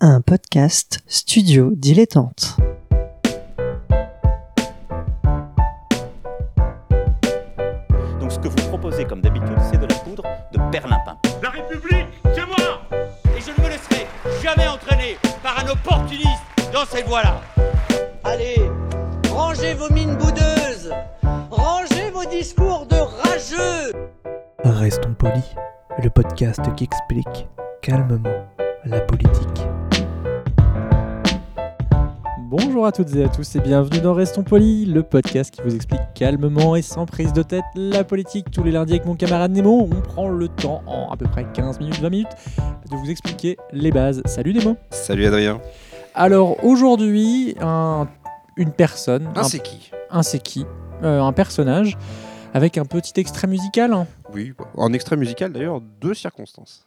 un podcast studio dilettante. Donc ce que vous proposez comme d'habitude, c'est de la poudre de perlimpin. La République, c'est moi Et je ne me laisserai jamais entraîner par un opportuniste dans cette voie-là. Allez, rangez vos mines boudeuses, rangez vos discours de rageux. Restons polis, le podcast qui explique calmement la politique. Bonjour à toutes et à tous et bienvenue dans Restons Polis, le podcast qui vous explique calmement et sans prise de tête la politique. Tous les lundis avec mon camarade Nemo, on prend le temps en à peu près 15 minutes, 20 minutes de vous expliquer les bases. Salut Nemo Salut Adrien. Alors aujourd'hui, un- une personne, Ah, un, c'est qui? un c'est qui Euh, Un personnage avec un petit extrait musical. hein. Oui, en extrait musical d'ailleurs, deux circonstances.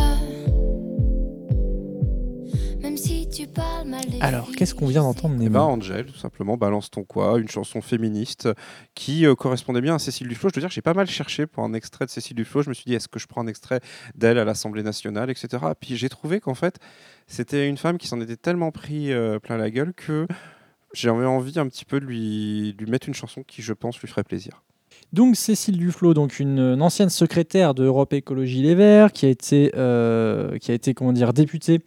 Alors qu'est-ce qu'on vient d'entendre Eh Nemo ben, Angel, tout simplement, Balance ton quoi, une chanson féministe qui euh, correspondait bien à Cécile Duflo. Je dois dire j'ai pas mal cherché pour un extrait de Cécile Duflo. Je me suis dit, est-ce que je prends un extrait d'elle à l'Assemblée nationale, etc. Puis j'ai trouvé qu'en fait, c'était une femme qui s'en était tellement pris euh, plein la gueule que j'avais envie un petit peu de lui, de lui mettre une chanson qui, je pense, lui ferait plaisir. Donc Cécile Duflot, donc une, une ancienne secrétaire de Europe Écologie Les Verts, qui a été, euh, qui a été comment dire, députée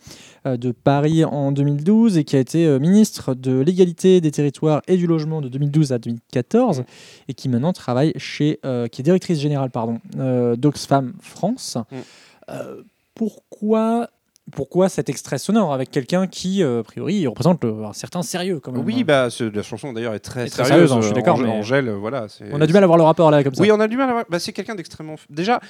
euh, de Paris en 2012 et qui a été euh, ministre de l'égalité des territoires et du logement de 2012 à 2014 et qui maintenant travaille chez, euh, qui est directrice générale pardon, euh, d'Oxfam France. Mm. Euh, pourquoi pourquoi cet extrait sonore avec quelqu'un qui, euh, a priori, représente un certain sérieux quand même Oui, hein. bah, la chanson d'ailleurs est très sérieuse. sérieuse, hein, je suis d'accord, Angèle- euh, voilà. On a du mal à voir le rapport là comme ça. Oui, on a du mal à voir. Bah, c'est quelqu'un d'extrêmement. Déjà,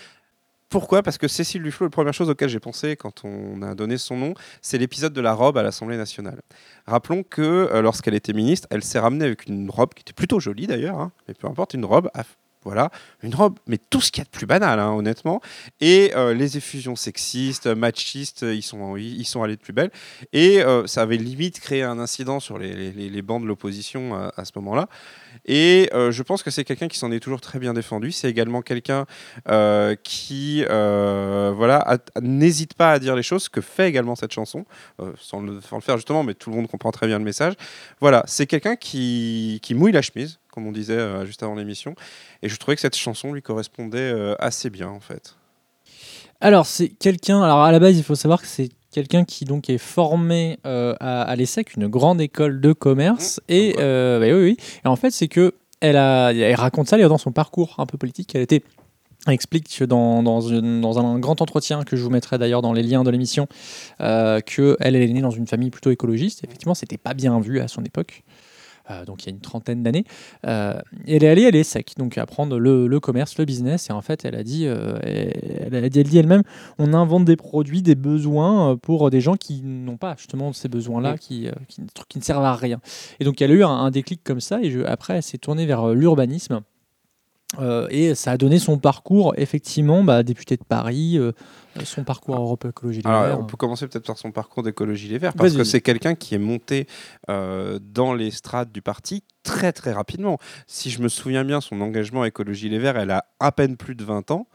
pourquoi? Parce que Cécile Duflo, la première chose auquel j'ai pensé quand on a donné son nom, c'est l'épisode de la robe à l'Assemblée nationale. Rappelons que euh, lorsqu'elle était ministre, elle s'est ramenée avec une robe qui était plutôt jolie d'ailleurs, hein, mais peu importe, une robe. à- Voilà, une robe, mais tout ce qu'il y a de plus banal, hein, honnêtement. Et euh, les effusions sexistes, machistes, ils sont, ils sont allés de plus belle. Et euh, ça avait limite créé un incident sur les, les- bancs de l'opposition à, ce moment-là. Et euh, je pense que c'est quelqu'un qui s'en est toujours très bien défendu. C'est également quelqu'un euh, qui euh, voilà, n'hésite pas à dire les choses, que fait également cette chanson, euh, sans, le, sans le faire justement, mais tout le monde comprend très bien le message. Voilà, c'est quelqu'un qui, qui mouille la chemise, comme on disait euh, juste avant l'émission. Et je trouvais que cette chanson lui correspondait euh, assez bien, en fait. Alors, c'est quelqu'un. Alors, à la base, il faut savoir que c'est quelqu'un qui donc est formé euh, à, à l'ESSEC, une grande école de commerce. et Mmh, euh, bah oui, oui. Et en fait, c'est que elle, a, elle raconte ça dans son parcours un peu politique. Elle était. Elle explique que dans, dans, une- dans un grand entretien que je vous mettrai d'ailleurs dans les liens de l'émission, euh, qu'elle elle est née dans une famille plutôt écologiste. Effectivement, c'était pas bien vu à son époque. Euh, donc il y a une trentaine d'années. Euh, elle est allée à l'ESSEC, donc apprendre le, le commerce, le business. Et en fait, elle a dit, euh, elle, a dit elle dit elle-même, on invente des produits, des besoins pour des gens qui n'ont pas justement ces besoins-là, qui, qui, ne servent à rien. Et donc elle a eu un, un déclic comme ça. Et je- après, elle s'est tournée vers l'urbanisme. Euh, et ça a donné son parcours, effectivement, bah, député de Paris, euh, son parcours Europe Écologie Les Verts. on peut commencer peut-être par son parcours d'écologie Les Verts, parce que c'est quelqu'un qui est monté euh, dans les strates du parti très très rapidement. Si je me souviens bien, son engagement à écologie Les Verts, elle a à peine plus de 20 ans,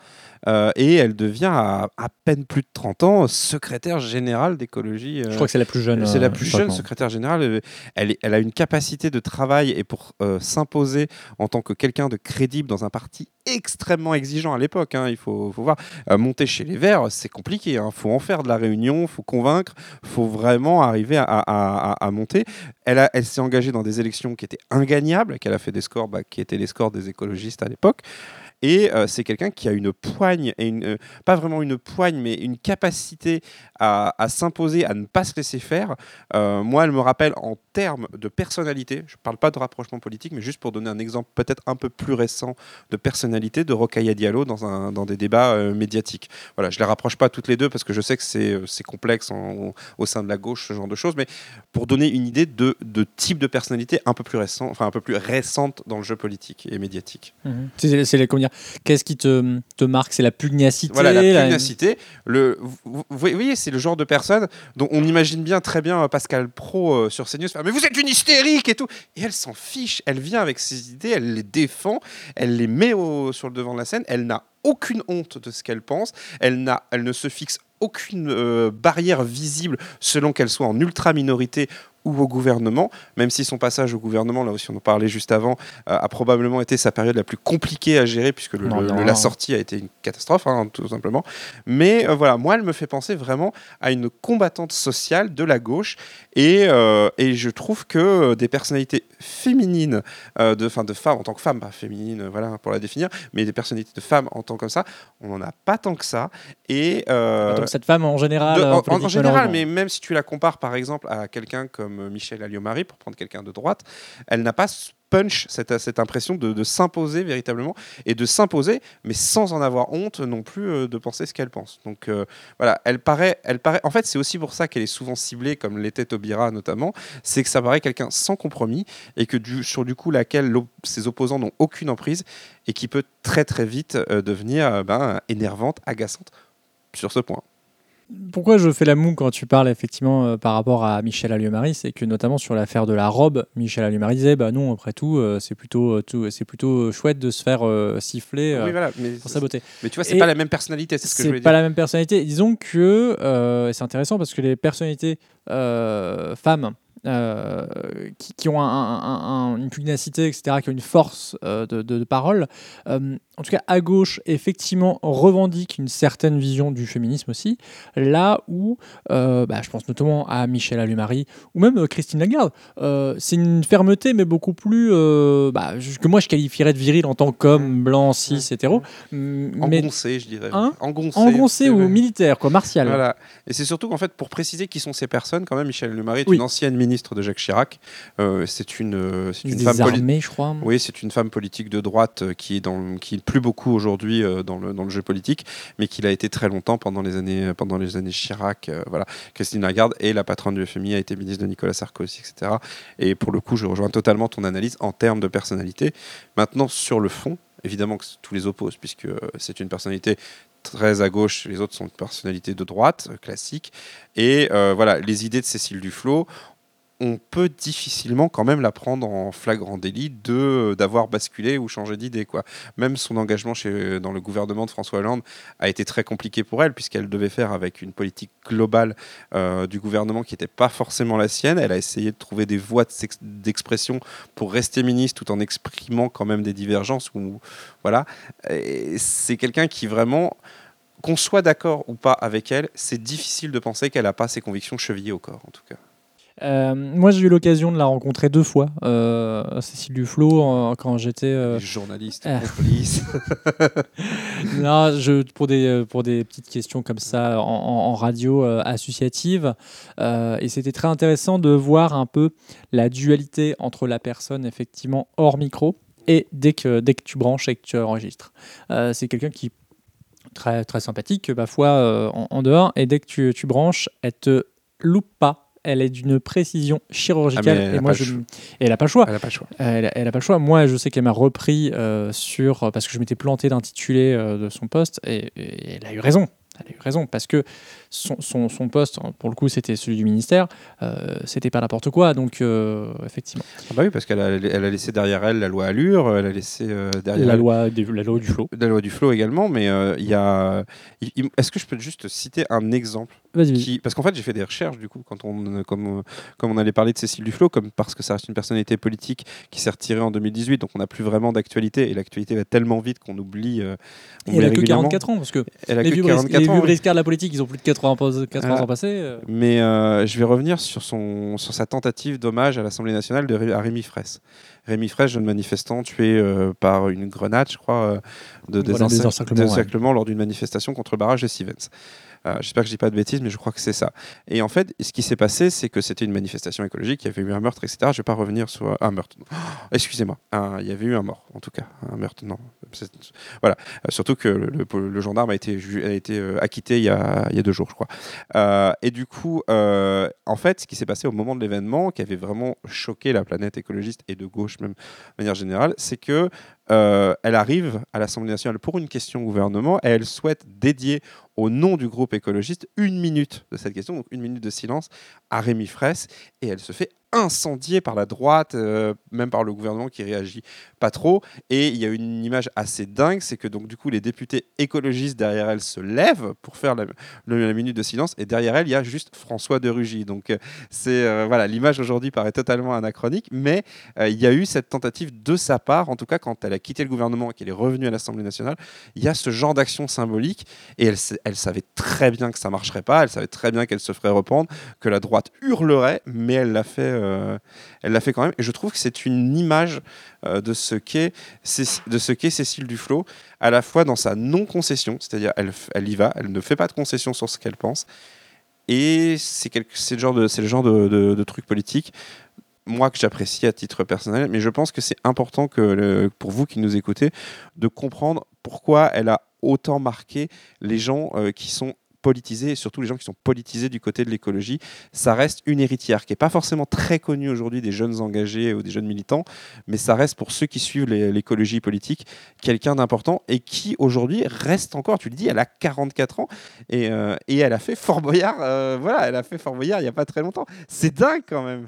euh, et elle devient à à peine plus de 30 ans secrétaire générale d'écologie. Je euh, crois que c'est la plus jeune. c'est euh, la plus jeune secrétaire générale. euh, Elle, elle a une capacité de travail et pour euh, s'imposer en tant que quelqu'un de crédible dans un parti extrêmement exigeant à l'époque. hein, il faut, voir. Euh, monter chez les Verts, c'est compliqué. Il faut en faire de la réunion, faut convaincre, faut vraiment arriver à, monter. Elle s'est engagée dans des élections qui étaient ingagnables, qu'elle a fait des scores bah, qui étaient les scores des écologistes à l'époque. Et euh, c'est quelqu'un qui a une poigne, et une, euh, pas vraiment une poigne, mais une capacité à, à s'imposer, à ne pas se laisser faire. Euh, moi, elle me rappelle en termes de personnalité, je ne parle pas de rapprochement politique, mais juste pour donner un exemple peut-être un peu plus récent de personnalité de Rokhaya Diallo dans, un, dans des débats euh, médiatiques. Voilà, je ne les rapproche pas toutes les deux parce que je sais que c'est euh, c'est complexe en- au sein de la gauche, ce genre de choses, mais pour donner une idée de, de type de personnalité un peu plus récent, enfin un peu plus récente dans le jeu politique et médiatique. Mhm. C'est les- dire, Qu'est-ce qui te, te marque C'est la pugnacité Voilà la la- pugnacité. Le, vous, voyez, c'est le genre de personne dont on imagine bien très bien euh, Pascal Pro euh, sur CNews faire Mais vous êtes une hystérique et tout. Et elle s'en fiche. Elle vient avec ses idées, elle les défend, elle les met au- sur le devant de la scène. Elle n'a aucune honte de ce qu'elle pense. Elle, n'a, elle ne se fixe aucune euh, barrière visible selon qu'elle soit en ultra minorité ou au gouvernement, même si son passage au gouvernement, là aussi on en parlait juste avant, euh, a probablement été sa période la plus compliquée à gérer, puisque le- Non, le- non. la sortie a été une catastrophe, hein, tout simplement. Mais euh, voilà, moi, elle me fait penser vraiment à une combattante sociale de la gauche, et, euh, et je trouve que des personnalités féminines, euh, de, enfin de femmes en tant que femmes, pas féminines, voilà, pour la définir, mais des personnalités de femmes en tant que ça, on n'en a pas tant que ça. Et, euh, Donc cette femme en général. de- en, général, mais même si tu la compares par exemple à quelqu'un comme Michel Alliot-Marie, pour prendre quelqu'un de droite, elle n'a pas punch, cette, cette impression de, s'imposer véritablement, et de s'imposer, mais sans en avoir honte non plus euh, de penser ce qu'elle pense. Donc euh, voilà, elle paraît, elle paraît. En fait, c'est aussi pour ça qu'elle est souvent ciblée, comme l'était Taubira notamment, c'est que ça paraît quelqu'un sans compromis, et que du, sur du coup laquelle ses opposants n'ont aucune emprise, et qui peut très très vite euh, devenir ben, énervante, agaçante sur ce point. Pourquoi je fais la moue quand tu parles effectivement euh, par rapport à Michel Alliot-Marie, c'est que notamment sur l'affaire de la robe, Michel Alliot-Marie disait bah non après tout euh, c'est plutôt euh, tout- c'est plutôt chouette de se faire siffler oui, voilà, mais, pour sa beauté. mais tu vois, c'est Et pas la même personnalité, c'est ce que je voulais C'est pas dire. la même personnalité. Disons que c'est intéressant parce que les personnalités femmes euh, qui, qui ont un- un- un- une pugnacité, etc., qui ont une force euh, de, de- de parole, euh, en tout cas à gauche, effectivement, revendiquent une certaine vision du féminisme aussi, là où, bah, je pense notamment à Michel Allumari ou même Christine Lagarde, c'est une fermeté, mais beaucoup plus, bah, que moi je qualifierais de viril en tant qu'homme blanc, cis, hétéro, mais Engoncé, je dirais. Hein Engoncé. engoncé ou militaire, quoi, martial. Voilà. Et c'est surtout qu'en fait, pour préciser qui sont ces personnes, quand même, Michel Lemaré est Oui. une ancienne ministre de Jacques Chirac. Euh, c'est une, euh, c'est une femme armées, je crois. Oui, c'est une femme politique de droite euh, qui est dans, qui est plus beaucoup aujourd'hui dans le, dans le jeu politique, mais qui l'a été très longtemps pendant les années, pendant les années Chirac. euh, voilà, Christine Lagarde est la patronne du FMI, a été ministre de Nicolas Sarkozy, etc. Et pour le coup, je rejoins totalement ton analyse en termes de personnalité. Maintenant, sur le fond, évidemment que tous les opposent, puisque c'est une personnalité très à gauche, les autres sont une personnalité de droite, classique. Et euh, voilà, les idées de Cécile Duflot, on peut difficilement quand même la prendre en flagrant délit de d'avoir basculé ou changé d'idée quoi. Même son engagement chez, dans le gouvernement de François Hollande a été très compliqué pour elle puisqu'elle devait faire avec une politique globale euh, du gouvernement qui n'était pas forcément la sienne. Elle a essayé de trouver des voies d'expression pour rester ministre tout en exprimant quand même des divergences voilà. C'est quelqu'un qui vraiment qu'on soit d'accord ou pas avec elle, c'est difficile de penser qu'elle n'a pas ses convictions chevillées au corps en tout cas. Euh, moi, j'ai eu l'occasion de la rencontrer deux fois, euh, Cécile Duflot, euh, quand j'étais. euh, euh. complices. non, je, pour, des, pour des petites questions comme ça en, radio associative. Et c'était très intéressant de voir un peu la dualité entre la personne, effectivement, hors micro et dès que, dès que tu branches et que tu enregistres. C'est quelqu'un qui est très, très sympathique, parfois en, en dehors, et dès que tu, tu branches, elle te loupe pas. Elle est d'une précision chirurgicale. Ah, et moi, je, et elle n'a pas le choix. Elle n'a pas le choix. Elle, a- elle a pas le choix. Moi, je sais qu'elle m'a repris euh, sur parce que je m'étais planté d'intitulé euh, de son poste et, et elle a eu raison. Elle a eu raison parce que son, son, son poste, pour le coup, c'était celui du ministère. Euh, c'était pas n'importe quoi. Donc, euh, effectivement, Ah bah oui, parce qu'elle a, elle a laissé derrière elle la loi Allure, elle a laissé euh, derrière la elle loi, des- la loi du flot. la loi du flot également, mais euh, il y a. Est-ce que je peux juste citer un exemple Vas-y, qui, parce qu'en fait j'ai fait des recherches du coup quand on comme, comme on allait parler de Cécile Duflot comme parce que ça reste une personnalité politique qui s'est retirée en 2018 donc on n'a plus vraiment d'actualité et l'actualité va tellement vite qu'on oublie euh, on Et elle a que régulièrement. 44 ans parce que elle a les que vieux, 44 les ans vieux briscards de la politique, ils ont plus de 80, pos- 80 Ah. ans passés. euh. mais euh, je vais revenir sur son sur sa tentative d'hommage à l'Assemblée nationale de à Rémi Fraisse Rémi Fraisse, jeune manifestant, tué euh, par une grenade, je crois, euh, de Voilà, des encerclements, ouais. d'encerclement lors d'une manifestation contre le barrage de Stevens. Euh, J'espère que je dis pas de bêtises, mais je crois que c'est ça. Et en fait, ce qui s'est passé, c'est que c'était une manifestation écologique, il y avait eu un meurtre, etc. Je vais pas revenir sur un meurtre. Oh, Excusez-moi, il y avait eu un mort, en tout cas, un meurtre. Non, voilà. Euh, surtout que le, le- le gendarme a été, ju- a été euh, acquitté il y, a, il y a deux jours, je crois. Et du coup, en fait, ce qui s'est passé au moment de l'événement, qui avait vraiment choqué la planète écologiste et de gauche même manière générale, c'est que euh, elle arrive à l'Assemblée nationale pour une question au gouvernement et elle souhaite dédier au nom du groupe écologiste une minute de cette question, donc une minute de silence à Rémi Fraisse, et elle se fait incendier par la droite, euh, même par le gouvernement qui réagit pas trop. Et il y a une image assez dingue, c'est que donc du coup les députés écologistes derrière elle se lèvent pour faire la, minute de silence, et derrière elle il y a juste François de Rugy. Donc euh, c'est euh, voilà, l'image aujourd'hui paraît totalement anachronique, mais il y a eu cette tentative de sa part, en tout cas quand elle a quitté le gouvernement et qu'elle est revenue à l'Assemblée nationale, il y a ce genre d'action symbolique, et elle, elle savait très bien que ça marcherait pas, elle savait très bien qu'elle se ferait reprendre, que la droite hurlerait, mais elle l'a fait, euh, elle l'a fait quand même. Et je trouve que c'est une image euh, de ce qu'est de Cécile Duflot, à la fois dans sa non-concession, c'est-à-dire elle, elle y va, elle ne fait pas de concession sur ce qu'elle pense, et c'est le genre de, truc politique moi que j'apprécie à titre personnel, mais je pense que c'est important pour vous qui nous écoutez de comprendre pourquoi elle a autant marqué les gens euh, qui sont politisés et surtout les gens qui sont politisés du côté de l'écologie. Ça reste une héritière qui n'est pas forcément très connue aujourd'hui des jeunes engagés ou des jeunes militants, mais ça reste pour ceux qui suivent l'écologie politique quelqu'un d'important et qui aujourd'hui reste encore, tu le dis, elle a 44 ans et, euh, et elle a fait Fort Boyard, euh, voilà, elle a fait Fort Boyard il n'y a pas très longtemps. C'est dingue quand même.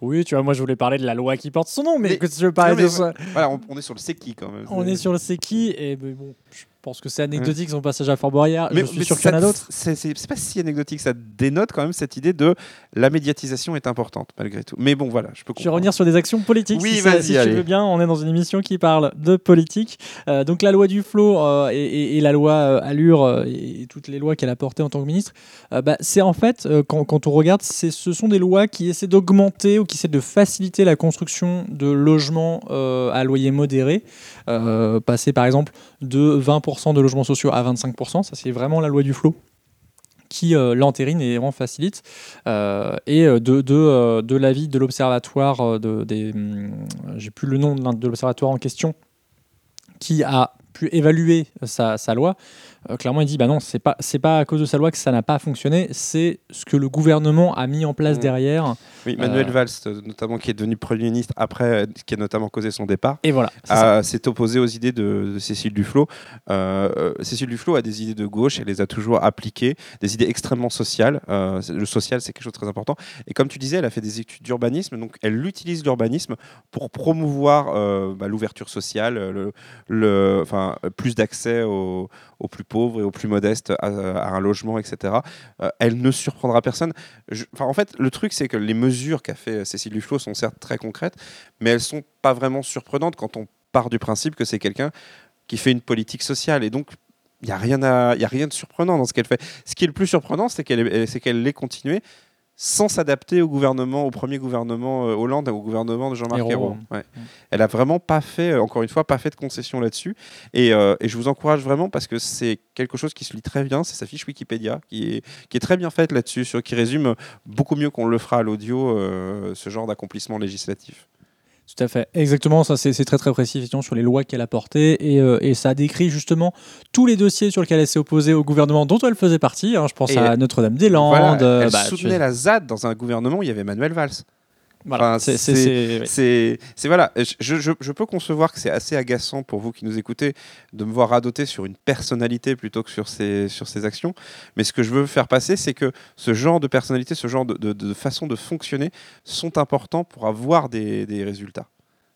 Oui, tu vois, moi je voulais parler de la loi qui porte son nom, mais, Mais- écoute, je veux parler de ça. Voilà, on, on est sur le qui quand même. On est sur le qui, et bon, je pense que c'est anecdotique son passage à Fort Boyard. je suis sûr qu'il y en a d'autres. C'est pas si anecdotique, ça dénote quand même cette idée de la médiatisation est importante malgré tout. Mais bon, voilà, je peux Je vais comprendre. revenir sur des actions politiques. Oui, si, vas-y, si tu veux bien. On est dans une émission qui parle de politique. Euh, donc la loi du flot euh, et, et- et la loi euh, Allure et, et toutes les lois qu'elle a portées en tant que ministre, bah, c'est en fait, quand, quand on regarde, ce sont des lois qui essaient d'augmenter ou qui essaient de faciliter la construction de logements à loyer modéré. Passer par exemple de 20% de logements sociaux à 25%, ça c'est vraiment la loi du flot qui euh, l'entérine et vraiment facilite. Euh, et euh, de, l'avis de l'observatoire, de, hum, j'ai plus le nom de l'observatoire en question, qui a pu évaluer sa loi, euh, clairement il dit bah non, c'est pas, c'est pas à cause de sa loi que ça n'a pas fonctionné, c'est ce que le gouvernement a mis en place Mmh. derrière. Oui, Manuel Euh, Valls, euh, notamment, qui est devenu Premier ministre après, euh, qui a notamment causé son départ, Et voilà. s'est opposé aux idées de, de Cécile Duflot. Euh, Cécile Duflot a des idées de gauche, elle les a toujours appliquées, des idées extrêmement sociales. Le social, c'est quelque chose de très important. Et comme tu disais, elle a fait des études d'urbanisme, donc elle utilise l'urbanisme pour promouvoir bah, l'ouverture sociale, le, le- plus d'accès aux, aux plus pauvres et aux plus modestes à, un logement, etc. Euh, elle ne surprendra personne. Je- en fait, le truc, c'est que les mesures qu'a fait Cécile Duflot sont certes très concrètes, mais elles sont pas vraiment surprenantes quand on part du principe que c'est quelqu'un qui fait une politique sociale. Et donc, il n'y a, rien a rien de surprenant dans ce qu'elle fait. Ce qui est le plus surprenant, c'est qu'elle qu'elle l'ait continué sans s'adapter au gouvernement, au premier gouvernement euh, Hollande, au gouvernement de Jean-Marc Ayrault. Ouais. Elle a vraiment pas fait, euh, encore une fois, pas fait de concession là-dessus. Et, euh, et je vous encourage vraiment parce que c'est quelque chose qui se lit très bien. C'est sa fiche Wikipédia qui est, qui est très bien faite là-dessus, sur, qui résume beaucoup mieux qu'on le fera à l'audio euh, ce genre d'accomplissement législatif. Tout à fait, exactement, ça c'est très très précis effectivement, sur les lois qu'elle a portées et, euh, et ça décrit justement tous les dossiers sur lesquels elle s'est opposée au gouvernement dont elle faisait partie. hein. je pense Et à Notre-Dame-des-Landes. Voilà, euh, elle bah, soutenait tu- la ZAD dans un gouvernement où il y avait Manuel Valls. Voilà, Enfin, c'est- voilà, je, je- je peux concevoir que c'est assez agaçant pour vous qui nous écoutez de me voir radoter sur une personnalité plutôt que sur ses, sur ses actions. Mais ce que je veux faire passer, c'est que ce genre de personnalité, ce genre de, de- de façon de fonctionner sont importants pour avoir des, des résultats.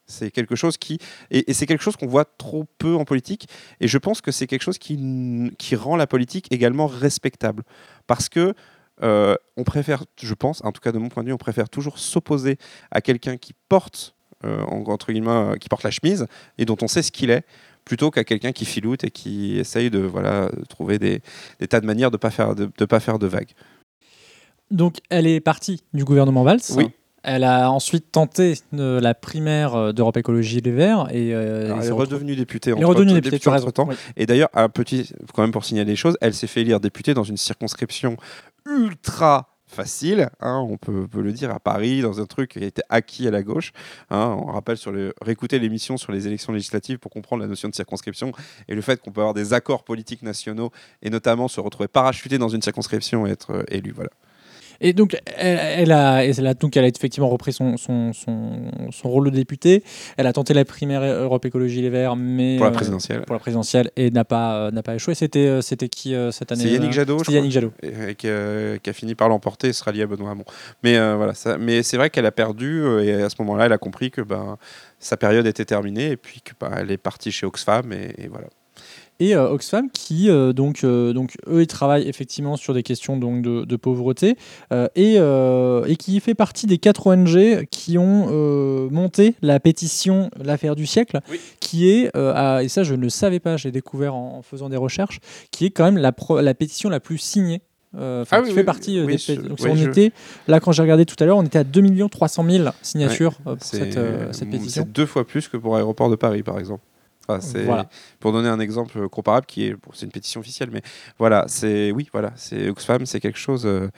C'est quelque chose qui et, et c'est quelque chose qu'on voit trop peu en politique. Et je pense que c'est quelque chose qui, qui rend la politique également respectable, parce que euh, on préfère, je pense, en tout cas de mon point de vue, on préfère toujours s'opposer à quelqu'un qui porte, euh, en- entre guillemets, euh, qui porte la chemise et dont on sait ce qu'il est, plutôt qu'à quelqu'un qui filoute et qui essaye de voilà trouver des, des tas de manières de pas faire de, de pas faire de vagues. Donc elle est partie du gouvernement Valls. Oui. Elle a ensuite tenté euh, la primaire euh, d'Europe Écologie Les Verts et euh, Alors, elle est redevenue députée. Elle est redevenue députée, tu as raison. entre-temps. Oui. Et d'ailleurs, un petit, quand même pour signaler les choses, elle s'est fait élire députée dans une circonscription ultra facile, hein, on peut, peut le dire, à Paris, dans un truc qui a été acquis à la gauche. hein. on rappelle sur le, réécouter l'émission sur les élections législatives pour comprendre la notion de circonscription et le fait qu'on peut avoir des accords politiques nationaux et notamment se retrouver parachuté dans une circonscription et être euh, élu. Voilà. Et donc, elle, elle a, elle a, donc, elle a effectivement repris son, son, son, son rôle de députée. Elle a tenté la primaire Europe Écologie Les Verts, mais Pour la euh, présidentielle. pour la présidentielle et n'a pas, euh, n'a pas échoué. C'était, euh, c'était qui euh, cette année C'est Yannick Jadot, je Yannick Jadot. et, et qui, a, fini par l'emporter, et sera lié à Benoît Hamon. Mais voilà, ça, mais c'est vrai qu'elle a perdu et à ce moment-là, elle a compris que ben sa période était terminée et puis que ben, est partie chez Oxfam et, et voilà. Et euh, Oxfam, qui euh, donc, euh, donc eux, ils travaillent effectivement sur des questions donc de, de pauvreté et, et qui fait partie des quatre ONG qui ont monté la pétition l'affaire du siècle, Oui. qui est à- et ça je ne le savais pas, j'ai découvert en, en faisant des recherches, qui est quand même la, pro- la pétition la plus signée. euh, Ah qui oui, fait oui, partie oui, des je- donc on je- était là quand j'ai regardé tout à l'heure on était à 2 300 000 signatures euh, pour cette, euh, cette pétition c'est deux fois plus que pour Aéroport de Paris, par exemple. Enfin, c'est Voilà. pour donner un exemple comparable qui est bon, c'est une pétition officielle, mais voilà, c'est oui, voilà, c'est Oxfam, c'est quelque chose, euh,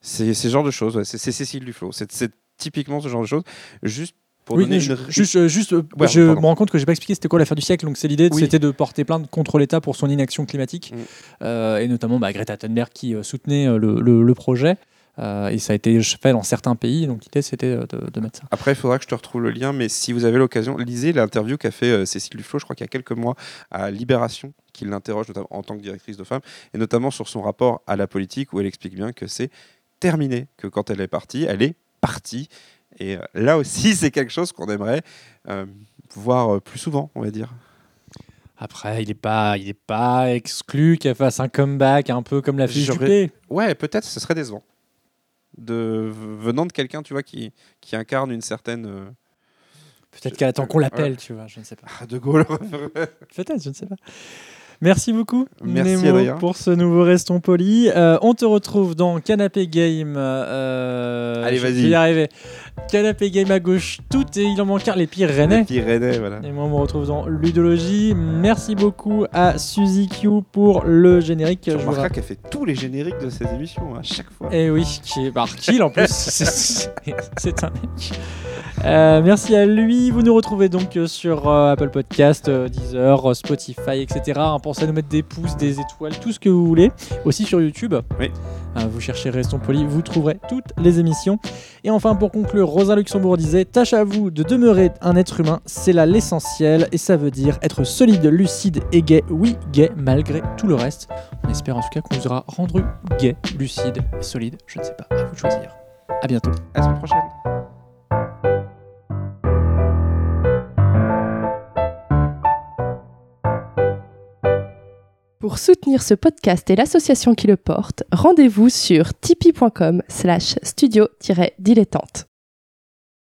c'est ce genre de choses. ouais, c'est Cécile Duflo, c'est typiquement ce genre de choses. Juste pour oui, donner une ju- juste, euh, juste euh, Ouais, je pardon. me rends compte que j'ai pas expliqué c'était quoi l'affaire du siècle. Donc c'est l'idée, Oui. c'était de porter plainte contre l'État pour son inaction climatique, Mm. Et notamment bah, Greta Thunberg qui soutenait le, le- le projet. Euh, et ça a été fait dans certains pays. Donc l'idée c'était euh, de, de mettre ça. Après, il faudra que je te retrouve le lien, mais si vous avez l'occasion, lisez l'interview qu'a fait euh, Cécile Duflo, je crois qu'il y a quelques mois, à Libération, qui l'interroge notamment en tant que directrice de femmes, et notamment sur son rapport à la politique, où elle explique bien que c'est terminé, que quand elle est partie, elle est partie. Et euh, là aussi, c'est quelque chose qu'on aimerait euh, voir euh, plus souvent, on va dire. Après, il n'est pas, il est pas exclu qu'elle fasse un comeback un peu comme la fiche du P. Ouais, peut-être, ce serait décevant. De, venant de quelqu'un, tu vois, qui, qui incarne une certaine... euh, Peut-être qu'elle attend qu'on l'appelle, tu vois. Je ne sais pas. ah, de Gaulle. Peut-être, je ne sais pas. Merci beaucoup, Merci, Nemo, pour ce nouveau Restons Polis. Euh, on te retrouve dans Canapé Game. euh, Allez, je vas-y. vais y arriver. Canapé Game à gauche, tout et il en manque un, les pires rennais. Les Pyrénées, voilà. Et moi, on me retrouve dans Ludologie. Merci beaucoup à Suzy Q pour le générique. Tu Je remarqueras qu'elle fait tous les génériques de ces émissions, à chaque fois. Eh oui, qui est Barkill en plus. C'est un mec. Euh, merci à lui. Vous nous retrouvez donc euh, sur euh, Apple Podcast, euh, Deezer, Spotify, etc. Hein, pensez à nous mettre des pouces, des étoiles, tout ce que vous voulez. Aussi sur YouTube. Oui. Euh, vous cherchez Restons Polis, vous trouverez toutes les émissions. Et enfin, pour conclure, Rosa Luxembourg disait Tâche à vous de demeurer un être humain, c'est là l'essentiel. Et ça veut dire être solide, lucide et gay. Oui, gay, malgré tout le reste. On espère en tout cas qu'on vous aura rendu gay, lucide et solide. Je ne sais pas, à vous de choisir. À bientôt. À la semaine prochaine. Pour soutenir ce podcast et l'association qui le porte, rendez-vous sur tipeee.com slash studio-dilettante.